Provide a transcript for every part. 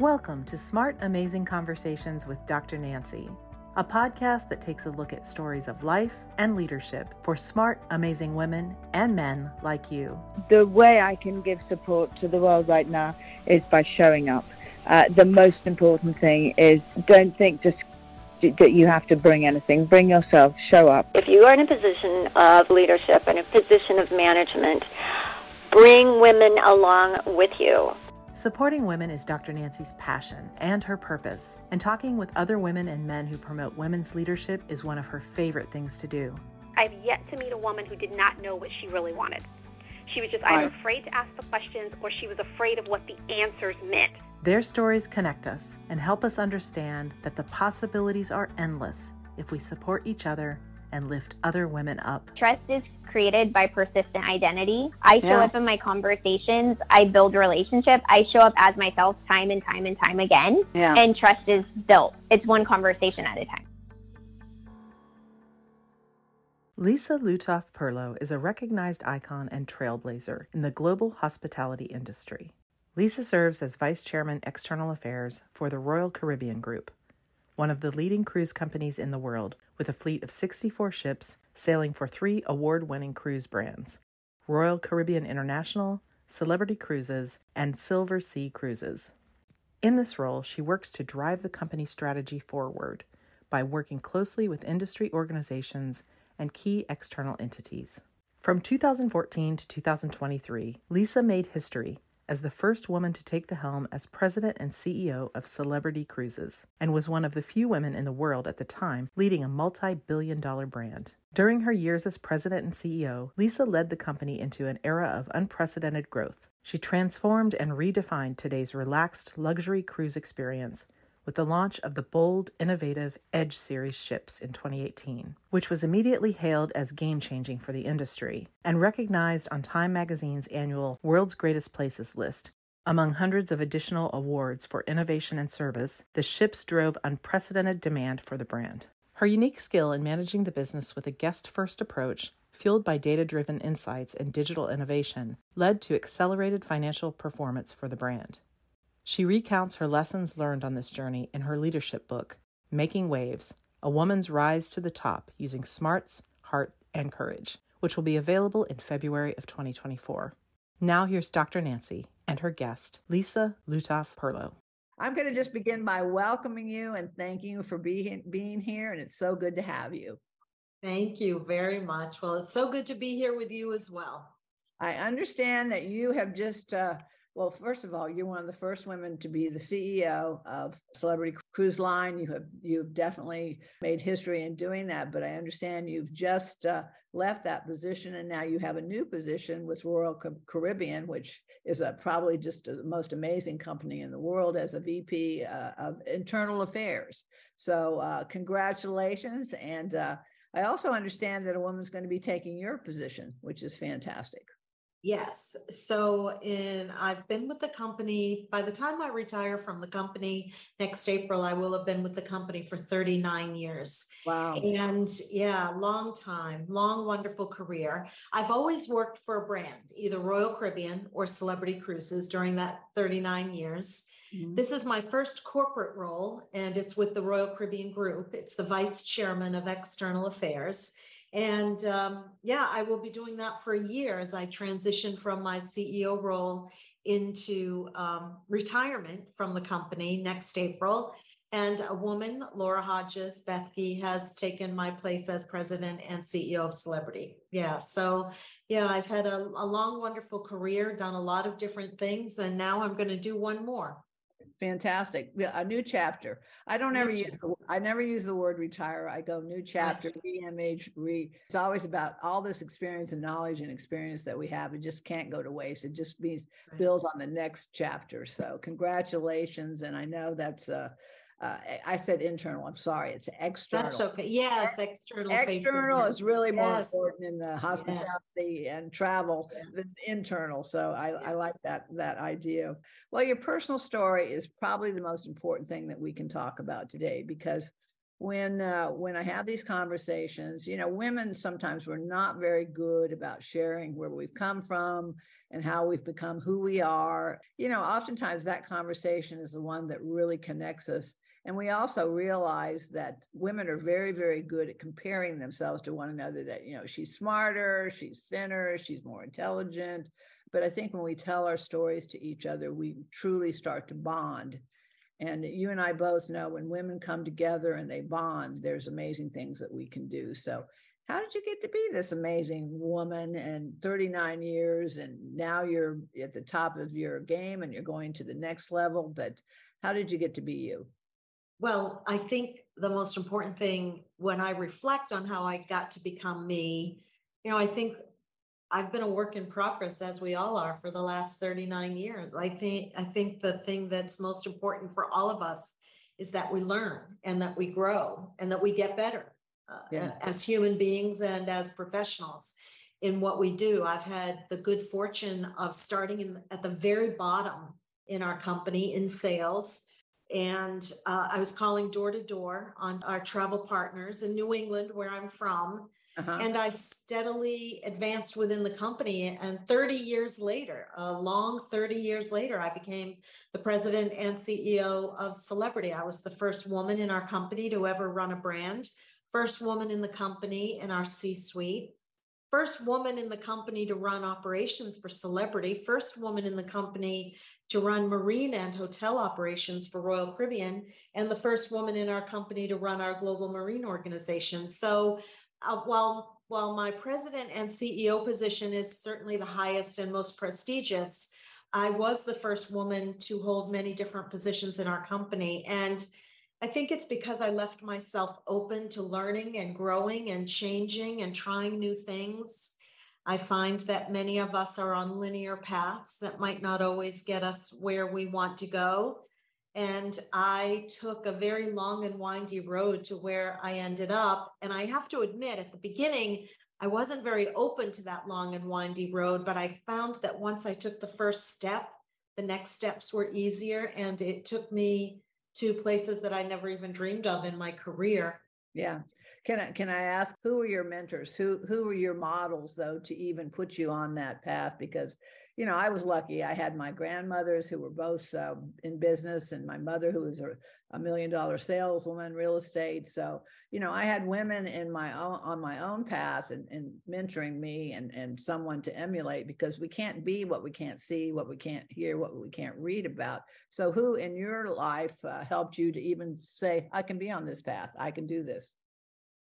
Welcome to Smart Amazing Conversations with Dr. Nancy, a podcast that takes a look at stories of life and leadership for smart, amazing women and men like you. The way I can give support to the world right now is by showing up. Uh, the most important thing is don't think just that you have to bring anything. Bring yourself, show up. If you are in a position of leadership and a position of management, bring women along with you. Supporting women is Dr. Nancy's passion and her purpose, and talking with other women and men who promote women's leadership is one of her favorite things to do. I've yet to meet a woman who did not know what she really wanted. She was just either afraid to ask the questions or she was afraid of what the answers meant. Their stories connect us and help us understand that the possibilities are endless if we support each other and lift other women up. Trust is created by persistent identity. I show yeah. up in my conversations, I build relationship, I show up as myself time and time and time again. Yeah. And trust is built. It's one conversation at a time. Lisa Lutoff Perlo is a recognized icon and trailblazer in the global hospitality industry. Lisa serves as Vice Chairman External Affairs for the Royal Caribbean Group, one of the leading cruise companies in the world, with a fleet of 64 ships sailing for three award winning cruise brands Royal Caribbean International, Celebrity Cruises, and Silversea Cruises. In this role, she works to drive the company's strategy forward by working closely with industry organizations and key external entities. From 2014 to 2023, Lisa made history as the first woman to take the helm as president and CEO of Celebrity Cruises, and was one of the few women in the world at the time leading a multi billion dollar brand. During her years as president and CEO, Lisa led the company into an era of unprecedented growth. She transformed and redefined today's relaxed luxury cruise experience with the launch of the bold, innovative Edge series ships in 2018, which was immediately hailed as game changing for the industry and recognized on Time magazine's annual World's Greatest Places list. Among hundreds of additional awards for innovation and service, the ships drove unprecedented demand for the brand. Her unique skill in managing the business with a guest first approach fueled by data driven insights and digital innovation, led to accelerated financial performance for the brand. She recounts her lessons learned on this journey in her leadership book, Making Waves A Woman's Rise to the Top Using Smarts, Heart, and Courage, which will be available in February of 2024. Now, here's Dr. Nancy and her guest, Lisa Lutoff Perlo. I'm going to just begin by welcoming you and thanking you for being, being here, and it's so good to have you. Thank you very much. Well, it's so good to be here with you as well. I understand that you have just uh, well, first of all, you're one of the first women to be the CEO of Celebrity Cruise Line. You have you've definitely made history in doing that, but I understand you've just uh, left that position and now you have a new position with Royal Caribbean, which is a, probably just the most amazing company in the world as a VP uh, of Internal Affairs. So, uh, congratulations! And uh, I also understand that a woman's going to be taking your position, which is fantastic. Yes. So in I've been with the company by the time I retire from the company next April I will have been with the company for 39 years. Wow. And yeah, long time, long wonderful career. I've always worked for a brand, either Royal Caribbean or Celebrity Cruises during that 39 years. Mm-hmm. This is my first corporate role and it's with the Royal Caribbean Group. It's the vice chairman of external affairs. And um, yeah, I will be doing that for a year as I transition from my CEO role into um, retirement from the company next April. And a woman, Laura Hodges Bethge, has taken my place as president and CEO of Celebrity. Yeah. So, yeah, I've had a, a long, wonderful career, done a lot of different things, and now I'm going to do one more fantastic. A new chapter. I don't ever use the, i never use the word retire. I go new chapter remh re it's always about all this experience and knowledge and experience that we have. It just can't go to waste. It just means build on the next chapter. So congratulations and i know that's uh uh, I said internal. I'm sorry. It's external. That's okay. Yes, external. External is really yes. more important in the hospitality yeah. and travel yeah. than internal. So I, yeah. I like that that idea. Well, your personal story is probably the most important thing that we can talk about today because when uh, when I have these conversations, you know, women sometimes we're not very good about sharing where we've come from and how we've become who we are. You know, oftentimes that conversation is the one that really connects us. And we also realize that women are very, very good at comparing themselves to one another. That you know, she's smarter, she's thinner, she's more intelligent. But I think when we tell our stories to each other, we truly start to bond and you and I both know when women come together and they bond, there's amazing things that we can do. So, how did you get to be this amazing woman and 39 years and now you're at the top of your game and you're going to the next level? But how did you get to be you? Well, I think the most important thing when I reflect on how I got to become me, you know, I think I've been a work in progress as we all are for the last 39 years. I think I think the thing that's most important for all of us is that we learn and that we grow and that we get better uh, yeah. as human beings and as professionals in what we do. I've had the good fortune of starting in, at the very bottom in our company in sales. And uh, I was calling door to door on our travel partners in New England, where I'm from, uh-huh. And I steadily advanced within the company. And 30 years later, a long 30 years later, I became the president and CEO of Celebrity. I was the first woman in our company to ever run a brand, first woman in the company in our C suite, first woman in the company to run operations for Celebrity, first woman in the company to run marine and hotel operations for Royal Caribbean, and the first woman in our company to run our global marine organization. So uh, while while my president and CEO position is certainly the highest and most prestigious, I was the first woman to hold many different positions in our company. And I think it's because I left myself open to learning and growing and changing and trying new things. I find that many of us are on linear paths that might not always get us where we want to go. And I took a very long and windy road to where I ended up. And I have to admit, at the beginning, I wasn't very open to that long and windy road, but I found that once I took the first step, the next steps were easier. And it took me to places that I never even dreamed of in my career. Yeah. Can I can I ask who were your mentors? Who who were your models though to even put you on that path? Because you know, I was lucky. I had my grandmothers who were both uh, in business, and my mother who was a, a, million dollar saleswoman, real estate. So, you know, I had women in my own on my own path and, and mentoring me and and someone to emulate because we can't be what we can't see, what we can't hear, what we can't read about. So, who in your life uh, helped you to even say, "I can be on this path. I can do this"?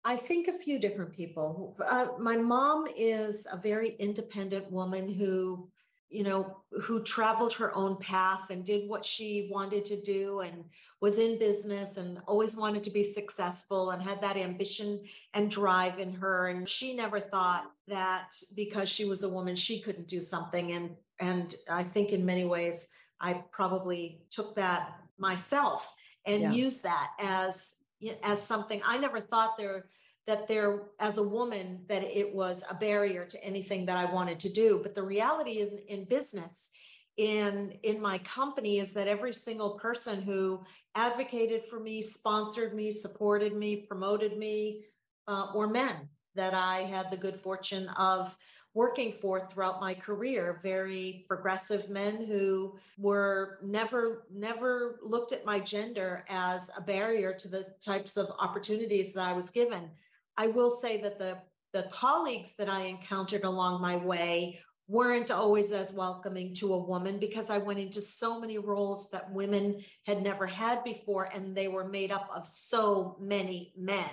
I think a few different people. Uh, my mom is a very independent woman who you know, who traveled her own path and did what she wanted to do and was in business and always wanted to be successful and had that ambition and drive in her. And she never thought that because she was a woman, she couldn't do something. And and I think in many ways, I probably took that myself and yeah. used that as as something I never thought there that there as a woman that it was a barrier to anything that i wanted to do. But the reality is in business in in my company is that every single person who advocated for me sponsored me supported me promoted me uh, were men that i had the good fortune of working for throughout my career. Very progressive men who were never never looked at my gender as a barrier to the types of opportunities that i was given I will say that the the colleagues that I encountered along my way weren't always as welcoming to a woman because I went into so many roles that women had never had before, and they were made up of so many men.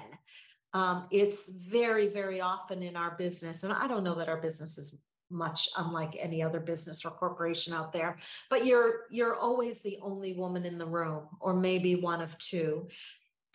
Um, it's very, very often in our business, and I don't know that our business is much unlike any other business or corporation out there but you're you're always the only woman in the room or maybe one of two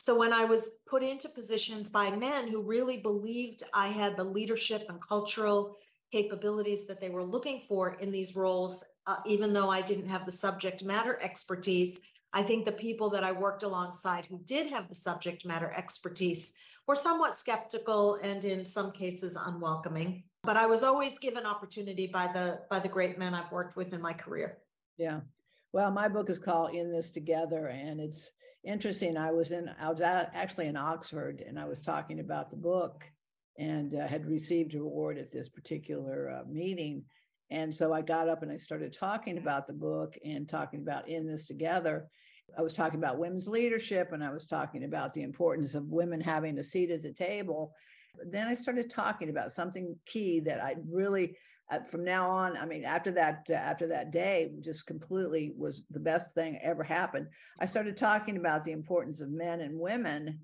so when I was put into positions by men who really believed I had the leadership and cultural capabilities that they were looking for in these roles, uh, even though I didn't have the subject matter expertise, I think the people that I worked alongside who did have the subject matter expertise were somewhat skeptical and in some cases unwelcoming. But I was always given opportunity by the by the great men I've worked with in my career. Yeah. Well, my book is called In This Together, and it's interesting. I was in, I was actually in Oxford and I was talking about the book and uh, had received a reward at this particular uh, meeting. And so I got up and I started talking about the book and talking about in this together. I was talking about women's leadership and I was talking about the importance of women having a seat at the table. Then I started talking about something key that I really uh, from now on i mean after that uh, after that day just completely was the best thing ever happened. I started talking about the importance of men and women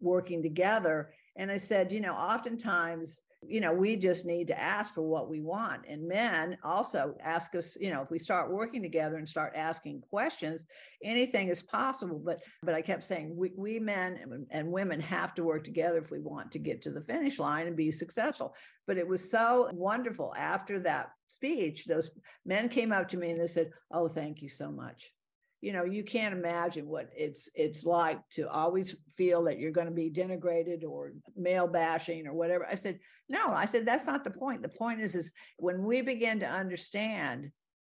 working together and i said you know oftentimes you know, we just need to ask for what we want. And men also ask us, you know, if we start working together and start asking questions, anything is possible. But but I kept saying we, we men and, and women have to work together if we want to get to the finish line and be successful. But it was so wonderful after that speech. Those men came up to me and they said, Oh, thank you so much you know you can't imagine what it's it's like to always feel that you're going to be denigrated or male bashing or whatever. I said no i said that's not the point. The point is is when we begin to understand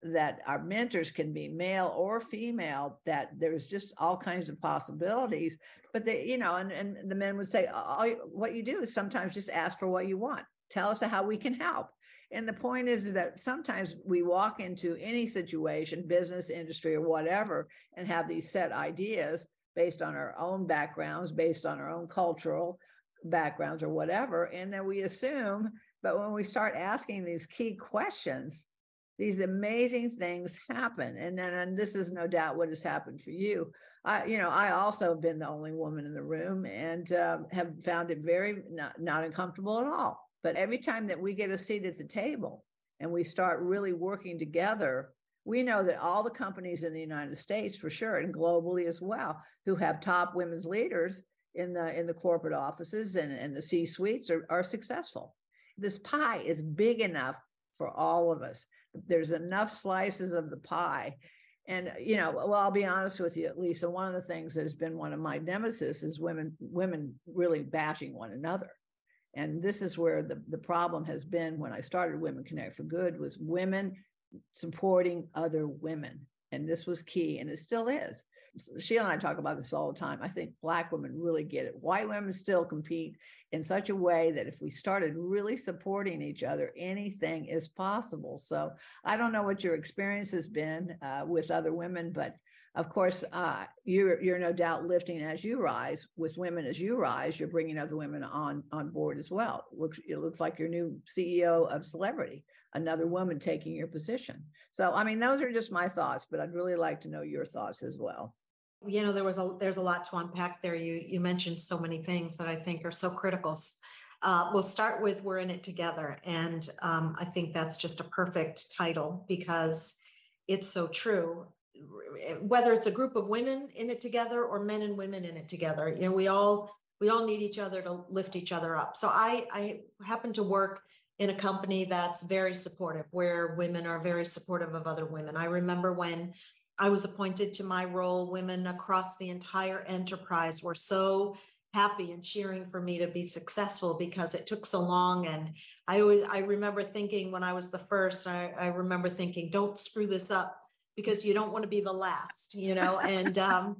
that our mentors can be male or female that there's just all kinds of possibilities but they you know and, and the men would say all, what you do is sometimes just ask for what you want. Tell us how we can help and the point is, is that sometimes we walk into any situation, business, industry, or whatever, and have these set ideas based on our own backgrounds, based on our own cultural backgrounds, or whatever. And then we assume, but when we start asking these key questions, these amazing things happen. And then, and this is no doubt what has happened for you. I, you know, I also have been the only woman in the room and um, have found it very not, not uncomfortable at all. But every time that we get a seat at the table and we start really working together, we know that all the companies in the United States, for sure, and globally as well, who have top women's leaders in the in the corporate offices and, and the C suites are, are successful. This pie is big enough for all of us. There's enough slices of the pie. And you know, well, I'll be honest with you, Lisa. One of the things that has been one of my nemesis is women women really bashing one another. And this is where the, the problem has been when I started Women Connect for Good was women supporting other women. And this was key, and it still is. Sheila and I talk about this all the time. I think Black women really get it. White women still compete in such a way that if we started really supporting each other, anything is possible. So I don't know what your experience has been uh, with other women, but of course, uh, you're you're no doubt lifting as you rise with women as you rise. You're bringing other women on on board as well. Looks it looks like your new CEO of Celebrity, another woman taking your position. So, I mean, those are just my thoughts, but I'd really like to know your thoughts as well. You know, there was a there's a lot to unpack there. You you mentioned so many things that I think are so critical. Uh, we'll start with "We're in it together," and um, I think that's just a perfect title because it's so true whether it's a group of women in it together or men and women in it together you know we all we all need each other to lift each other up. So i i happen to work in a company that's very supportive where women are very supportive of other women. I remember when i was appointed to my role women across the entire enterprise were so happy and cheering for me to be successful because it took so long. And i always i remember thinking when i was the first i, I remember thinking don't screw this up because you don't want to be the last, you know, and um,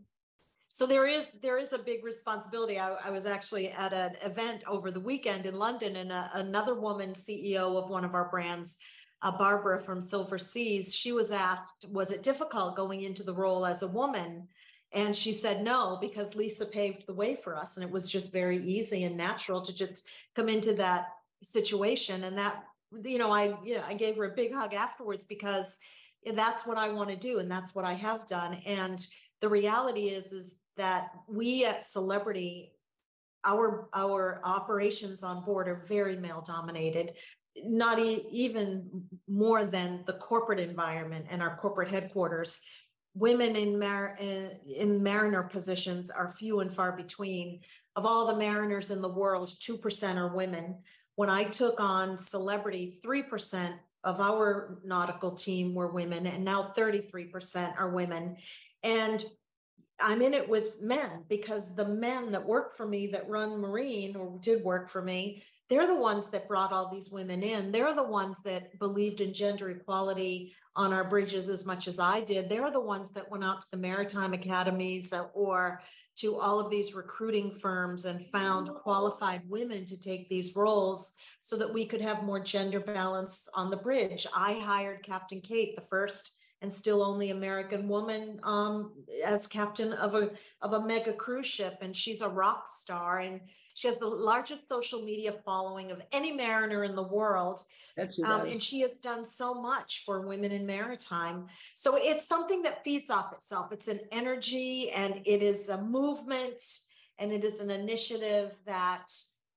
so there is there is a big responsibility. I, I, was actually at an event over the weekend in London, and a, another woman CEO of one of our brands, uh, Barbara from Silver Seas, she was asked, "Was it difficult going into the role as a woman?" And she said no, because Lisa paved the way for us, and it was just very easy and natural to just come into that situation. And that, you know, I you know, I gave her a big hug afterwards because that's what I want to do and that's what I have done. And the reality is is that we at Celebrity our our operations on board are very male dominated not e- even more than the corporate environment and our corporate headquarters women in, mar- in, in mariner positions are few and far between of all the mariners in the world 2% are women when i took on celebrity 3% of our nautical team were women, and now 33% are women. And I'm in it with men because the men that work for me that run Marine or did work for me, they're the ones that brought all these women in. They're the ones that believed in gender equality on our bridges as much as I did. They're the ones that went out to the maritime academies or to all of these recruiting firms and found qualified women to take these roles so that we could have more gender balance on the bridge. I hired Captain Kate, the first and still only American woman um, as captain of a of a mega cruise ship, and she's a rock star, and she has the largest social media following of any mariner in the world, um, and she has done so much for women in maritime. So it's something that feeds off itself. It's an energy, and it is a movement, and it is an initiative that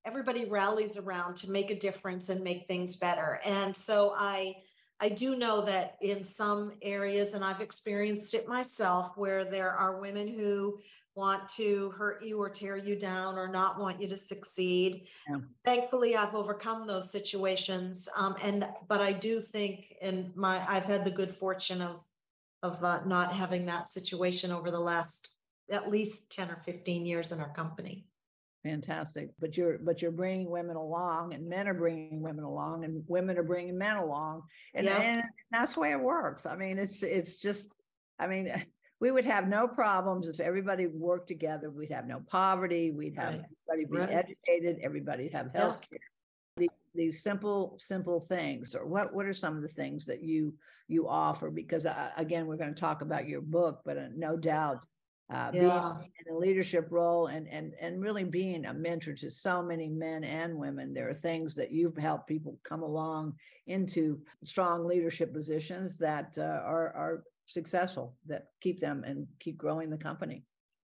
everybody rallies around to make a difference and make things better. And so I I do know that in some areas, and I've experienced it myself, where there are women who want to hurt you or tear you down or not want you to succeed. Yeah. Thankfully, I've overcome those situations, um, and but I do think, and my I've had the good fortune of of uh, not having that situation over the last at least ten or fifteen years in our company fantastic. But you're but you're bringing women along and men are bringing women along and women are bringing men along. And, yeah. and that's the way it works. I mean it's it's just i mean we would have no problems if everybody worked together. We'd have no poverty. We'd have right. everybody be right. educated. Everybody have health care. Yeah. these, these simple simple things. Or what what are some of the things that you you offer? Because uh, again we're going to talk about your book but uh, no doubt uh, yeah. being in a leadership role and and and really being a mentor to so many men and women. There are things that you've helped people come along into strong leadership positions that uh, are are successful, that keep them and keep growing the company.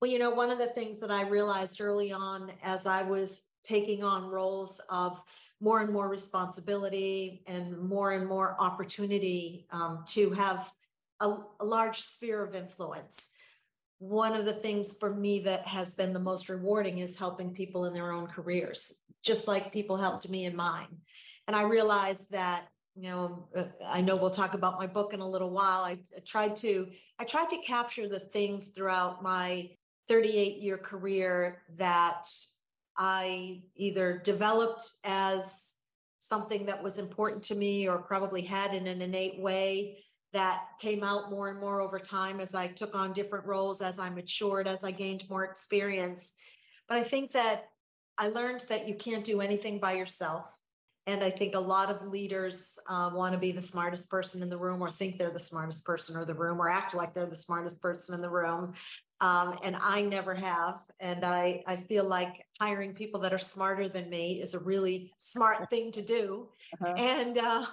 Well, you know, one of the things that I realized early on as I was taking on roles of more and more responsibility and more and more opportunity um, to have a, a large sphere of influence one of the things for me that has been the most rewarding is helping people in their own careers, just like people helped me in mine. And I realized that, you know, uh, I know we'll talk about my book in a little while. I, I tried to, I tried to capture the things throughout my 38 year career that I either developed as something that was important to me or probably had in an innate way that came out more and more over time as I took on different roles, as I matured, as I gained more experience. But I think that I learned that you can't do anything by yourself. And I think a lot of leaders uh, want to be the smartest person in the room or think they're the smartest person in the room or act like they're the smartest person in the room. Um, and I never have. And I, I feel like hiring people that are smarter than me is a really smart thing to do uh-huh. and uh,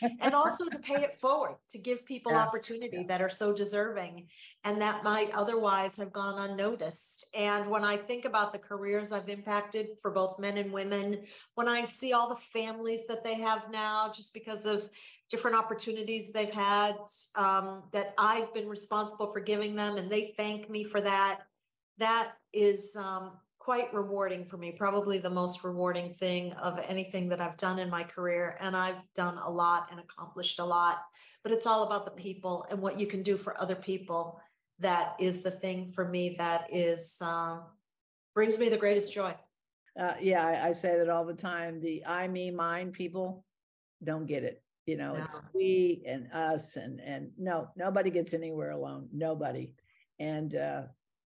and also to pay it forward to give people yeah. opportunity yeah. that are so deserving and that might otherwise have gone unnoticed and when i think about the careers i've impacted for both men and women when i see all the families that they have now just because of different opportunities they've had um, that i've been responsible for giving them and they thank me for that that is um, quite rewarding for me, probably the most rewarding thing of anything that I've done in my career. And I've done a lot and accomplished a lot, but it's all about the people and what you can do for other people. That is the thing for me that is um, brings me the greatest joy. Uh, yeah, I, I, say that all the time. The I, me, mine people don't get it. You know, no. it's we and us, and and no, nobody gets anywhere alone. Nobody. And uh,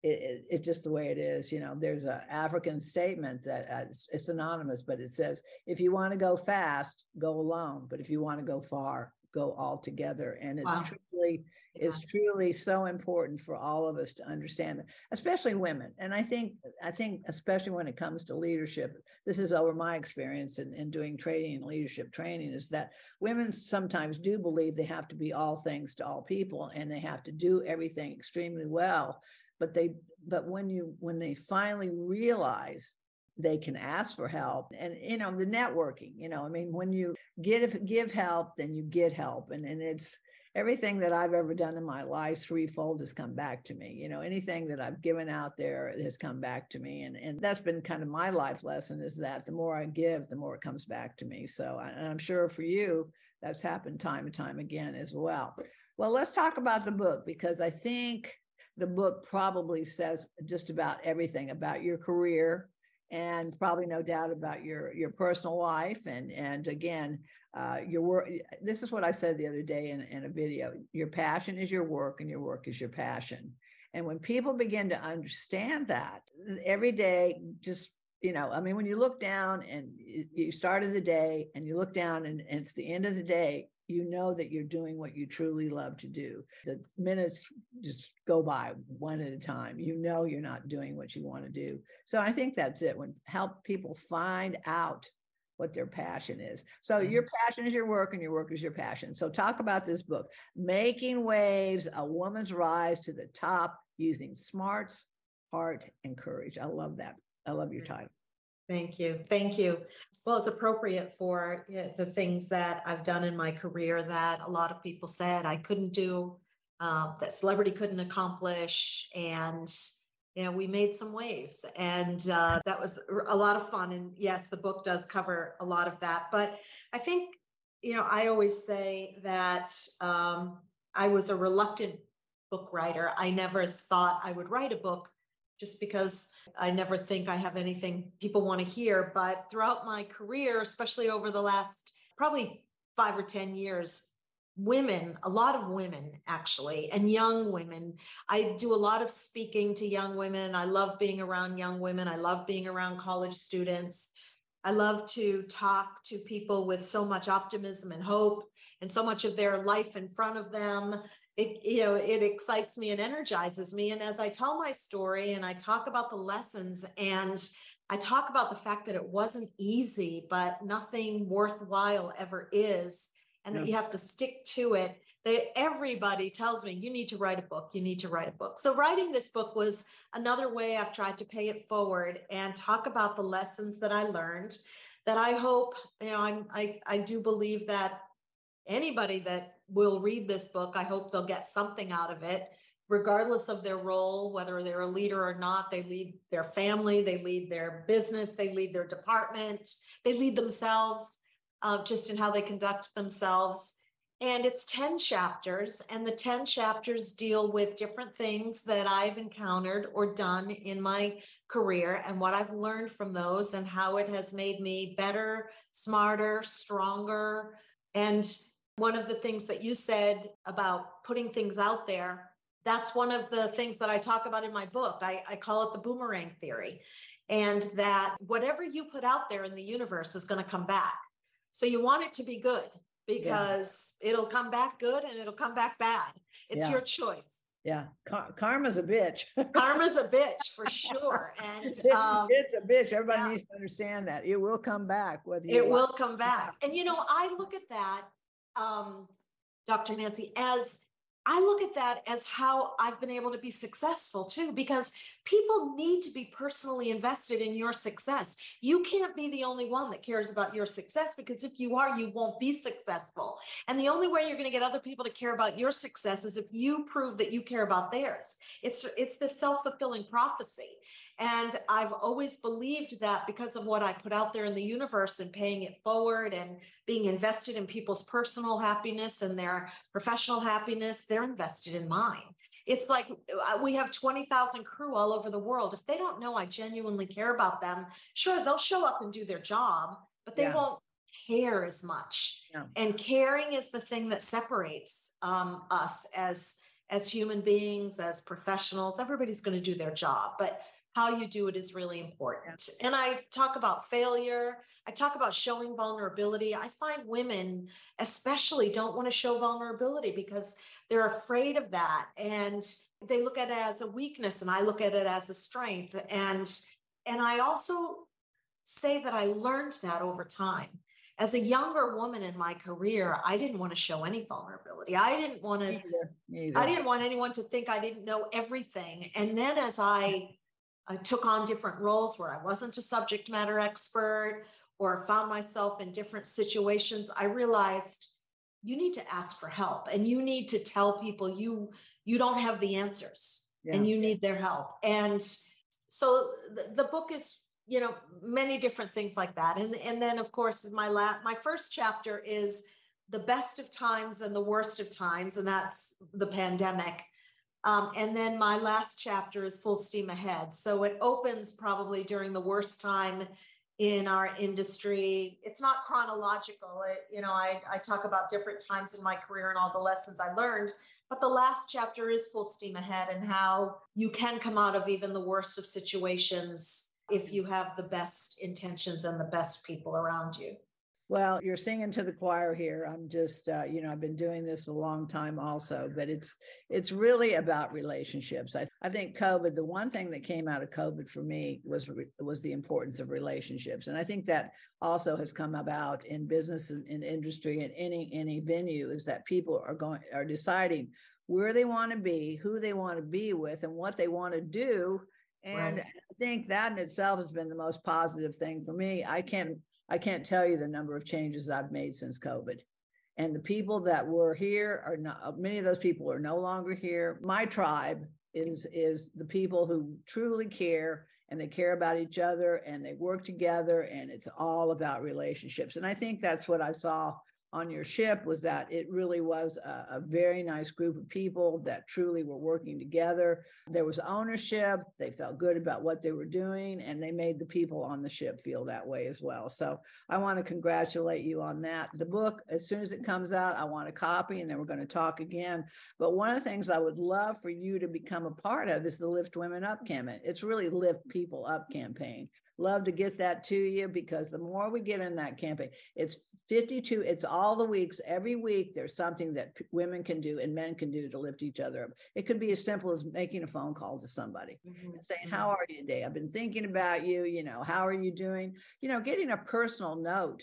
it, it, it's just the way it is. You know, there's an African statement that uh, it's, it's, anonymous, but it says, if you want to go fast, go alone. But if you want to go far, go all together. And it's wow. truly, yeah. it's truly so important for all of us to understand that, especially women. And I think, I think, especially when it comes to leadership, this is over my experience in, in doing training and leadership training, is that women sometimes do believe they have to be all things to all people and they have to do everything extremely well but they but when you when they finally realize they can ask for help and you know the networking you know i mean when you give give help then you get help. And and it's everything that i've ever done in my life threefold has come back to me. You know anything that i've given out there has come back to me. And and that's been kind of my life lesson is that the more i give the more it comes back to me. So and i'm sure for you that's happened time and time again as well. Well let's talk about the book because i think the book probably says just about everything about your career and probably no doubt about your your personal life. And and again uh, your work this is what i said the other day in, in a video your passion is your work and your work is your passion. And when people begin to understand that every day just you know i mean when you look down and you started the day and you look down and, and it's the end of the day you know that you're doing what you truly love to do. The minutes just go by one at a time. You know you're not doing what you want to do. So I think that's it. When help people find out what their passion is. So mm-hmm. your passion is your work and your work is your passion. So talk about this book, Making Waves: A Woman's Rise to the Top Using Smarts, Heart, and Courage. I love that. I love your title. Thank you. Thank you. Well, it's appropriate for the things that I've done in my career that a lot of people said I couldn't do, uh, that celebrity couldn't accomplish. And, you know, we made some waves and uh, that was a lot of fun. And yes, the book does cover a lot of that. But I think, you know, I always say that um, I was a reluctant book writer. I never thought I would write a book just because I never think I have anything people want to hear. But throughout my career, especially over the last probably five or 10 years, women, a lot of women actually, and young women. I do a lot of speaking to young women. I love being around young women. I love being around college students. I love to talk to people with so much optimism and hope and so much of their life in front of them it you know it excites me and energizes me and as i tell my story and i talk about the lessons and i talk about the fact that it wasn't easy but nothing worthwhile ever is and yeah. that you have to stick to it that everybody tells me you need to write a book you need to write a book so writing this book was another way i've tried to pay it forward and talk about the lessons that i learned that i hope you know I'm, i i do believe that anybody that will read this book, I hope they'll get something out of it, regardless of their role, whether they're a leader or not. They lead their family, they lead their business, they lead their department, they lead themselves uh, just in how they conduct themselves. And it's 10 chapters, and the 10 chapters deal with different things that I've encountered or done in my career and what I've learned from those and how it has made me better, smarter, stronger. And one of the things that you said about putting things out there, that's one of the things that I talk about in my book. I, I call it the boomerang theory. And that whatever you put out there in the universe is going to come back. So you want it to be good because yeah. it'll come back good and it'll come back bad. It's yeah. your choice. Yeah, Car- karma's a bitch. karma's a bitch for sure, and um, it's a bitch. Everybody yeah. needs to understand that it will come back. Whether it will come back, and you know, I look at that um, Dr. Nancy, as I look at that as how I've been able to be successful too, because people need to be personally invested in your success. You can't be the only one that cares about your success because if you are, you won't be successful. And the only way you're going to get other people to care about your success is if you prove that you care about theirs. It's it's the self-fulfilling prophecy. And I've always believed that because of what I put out there in the universe and paying it forward and being invested in people's personal happiness and their professional happiness, they're invested in mine. It's like uh, we have 20,000 crew all over the world. If they don't know I genuinely care about them, sure, they'll show up and do their job, but they yeah. won't care as much. Yeah. And caring is the thing that separates um, us as as human beings, as professionals. Everybody's going to do their job, but how you do it is really important. And I talk about failure. I talk about showing vulnerability. I find women, especially, don't want to show vulnerability because they're afraid of that. And they look at it as a weakness, and I look at it as a strength. And and I also say that I learned that over time. As a younger woman in my career, I didn't want to show any vulnerability. I didn't want to, I didn't want anyone to think I didn't know everything. And then as I I took on different roles where I wasn't a subject matter expert or found myself in different situations, I realized you need to ask for help and you need to tell people you you don't have the answers yeah. and you need their help. And so the, the book is you know many different things like that and and then of course my la- my first chapter is the best of times and the worst of times and that's the pandemic Um, and then my last chapter is full steam ahead. So it opens probably during the worst time in our industry. It's not chronological. It, you know, I, I talk about different times in my career and all the lessons I learned. But the last chapter is full steam ahead and how you can come out of even the worst of situations if you have the best intentions and the best people around you. Well, you're singing to the choir here. I'm just, uh, you know, I've been doing this a long time also, but it's it's really about relationships. I, I think COVID, the one thing that came out of COVID for me was was the importance of relationships, and I think that also has come about in business and in industry and any any venue is that people are going are deciding where they want to be, who they want to be with, and what they want to do. And. I think that in itself has been the most positive thing for me. I can't I can't tell you the number of changes I've made since COVID. And the people that were here are not many of those people are no longer here. My tribe is is the people who truly care and they care about each other and they work together and it's all about relationships. And I think that's what I saw on your ship was that it really was a, a, very nice group of people that truly were working together. There was ownership. They felt good about what they were doing, and they made the people on the ship feel that way as well. So I want to congratulate you on that. The book, as soon as it comes out, I want a copy, and then we're going to talk again. But one of the things I would love for you to become a part of is the Lift Women Up campaign. It's really Lift People Up campaign love to get that to you because the more we get in that campaign, it's 52, it's all the weeks, every week there's something that p- women can do and men can do to lift each other up. It could be as simple as making a phone call to somebody mm-hmm. and saying, How mm-hmm. are you today? I've been thinking about you, you know, how are you doing? You know, getting a personal note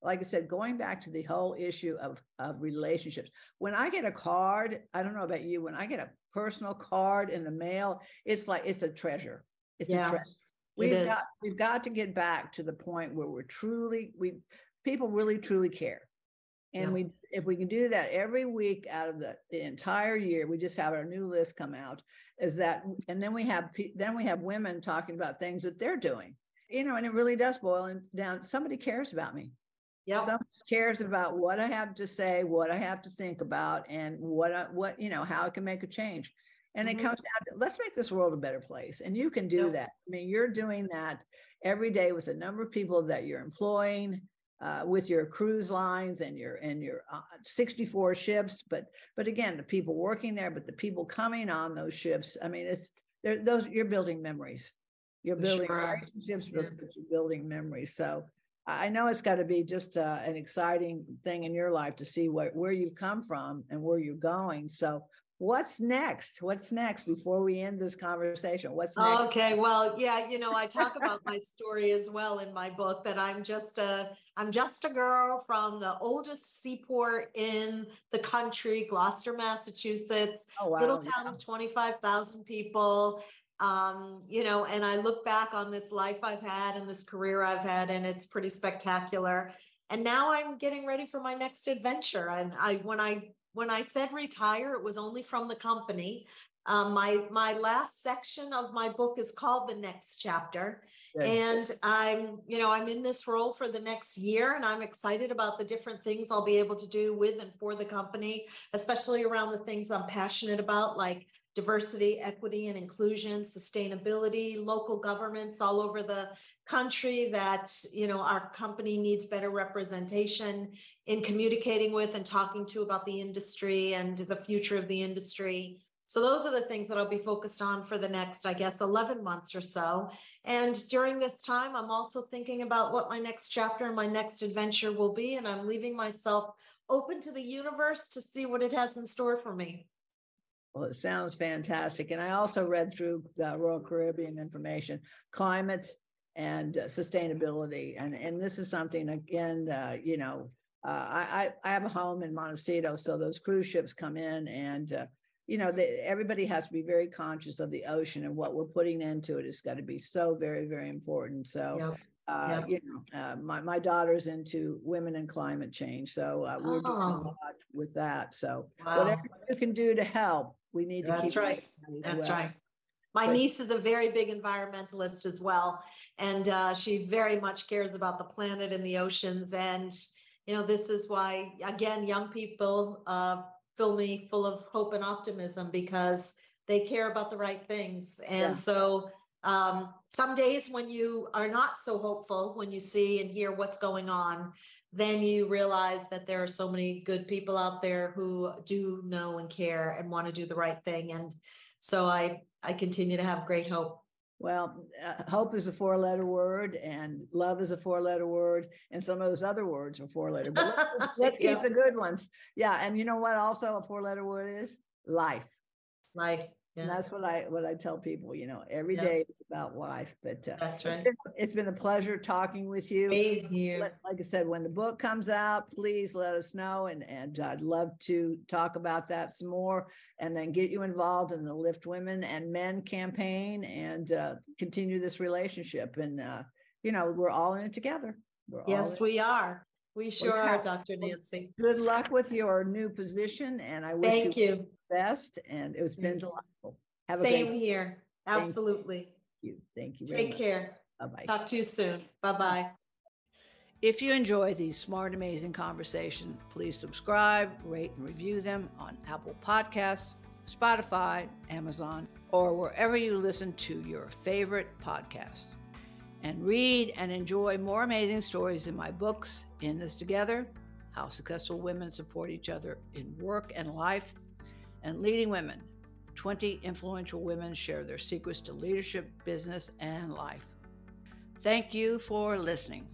like I said, going back to the whole issue of, of relationships. When I get a card, I don't know about you, when I get a personal card in the mail, it's like it's a treasure. It's yeah. a treasure we've got we've got to get back to the point where we're truly we people really truly care. And yeah. we if we can do that every week out of the, the entire year we just have our new list come out is that and then we have then we have women talking about things that they're doing. You know and it really does boil down somebody cares about me. Yeah someone cares about what i have to say what i have to think about and what I, what you know how i can make a change and mm-hmm. it comes down to let's make this world a better place. And you can do yep. that. I mean, you're doing that every day with the number of people that you're employing. Uh, with your cruise lines and your and your uh, 64 ships but but again the people working there but the people coming on those ships i mean it's those you're building memories you're building sure. relationships yeah. but you're building memories so I know it's got to be just uh, an exciting thing in your life to see what, where you've come from and where you're going. So what's next? What's next before we end this conversation? What's next? Okay well yeah you know i talk about my story as well in my book that i'm just a i'm just a girl from the oldest seaport in the country gloucester massachusetts. Oh, wow. little town yeah. of 25000 people. Um, you know and i look back on this life i've had and this career i've had and it's pretty spectacular. And now i'm getting ready for my next adventure. And i when i when I said retire, it was only from the company. Um, my my last section of my book is called the next chapter, and I'm you know I'm in this role for the next year, and I'm excited about the different things I'll be able to do with and for the company, especially around the things I'm passionate about, like diversity, equity, and inclusion, sustainability, local governments all over the country that, you know, our company needs better representation in communicating with and talking to about the industry and the future of the industry. So those are the things that I'll be focused on for the next, I guess, 11 months or so. And during this time, I'm also thinking about what my next chapter and my next adventure will be. And I'm leaving myself open to the universe to see what it has in store for me. Well, it sounds fantastic. And I also read through the Royal Caribbean information, climate and uh, sustainability. And, and this is something, again, uh, you know, uh, I, I have a home in Montecito, so those cruise ships come in and, uh, you know, they, everybody has to be very conscious of the ocean and what we're putting into it. It's got to be so very, very important. So, yep. Uh, yep. you know, uh, my, my daughter's into women and climate change. So uh, we're oh. doing a lot with that. So wow. whatever you can do to help, we need to That's right. That's well. right. My but, niece is a very big environmentalist as well. And uh, she very much cares about the planet and the oceans. And, you know, this is why, again, young people uh, fill me full of hope and optimism because they care about the right things. And yeah. so um, some days when you are not so hopeful, when you see and hear what's going on, then you realize that there are so many good people out there who do know and care and want to do the right thing. And so I, I continue to have great hope. Well, uh, hope is a four letter word and love is a four letter word. And some of those other words are four letter, but let's, let's yeah. keep the good ones. Yeah. And you know what also a four letter word is? Life. Life. Yeah. And that's what I what I tell people. You know, every yeah. day is about life. But uh, that's right. It's been, a pleasure talking with you. Thank you. Like I said, when the book comes out, please let us know, and and I'd love to talk about that some more, and then get you involved in the Lift Women and Men campaign, and uh, continue this relationship. And uh, you know, we're all in it together. We're yes, we are. We sure well, are, Dr. Nancy. Good luck with your new position, and I wish Thank you, you. best. And it was been mm. delightful. Have Same here. Absolutely. Thank you. Thank you. Take care. Bye bye. Talk to you soon. Bye bye. If you enjoy these smart, amazing conversations, please subscribe, rate, and review them on Apple Podcasts, Spotify, Amazon, or wherever you listen to your favorite podcasts. And read and enjoy more amazing stories in my books in This Together How Successful Women Support Each Other in Work and Life, and Leading Women 20 Influential Women Share Their Secrets to Leadership, Business, and Life. Thank you for listening.